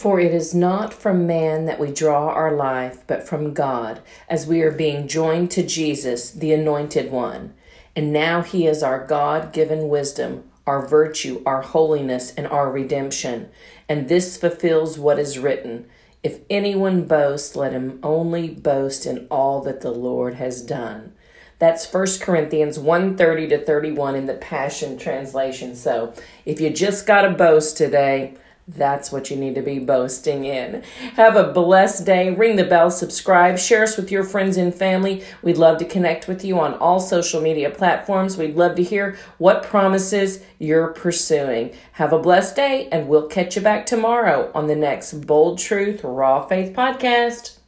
For it is not from man that we draw our life, but from God, as we are being joined to Jesus, the Anointed One. And now he is our God given wisdom, our virtue, our holiness, and our redemption. And this fulfills what is written If anyone boasts, let him only boast in all that the Lord has done. That's 1 Corinthians 130 to 31 in the Passion Translation. So if you just got a boast today, that's what you need to be boasting in. Have a blessed day. Ring the bell, subscribe, share us with your friends and family. We'd love to connect with you on all social media platforms. We'd love to hear what promises you're pursuing. Have a blessed day, and we'll catch you back tomorrow on the next Bold Truth Raw Faith podcast.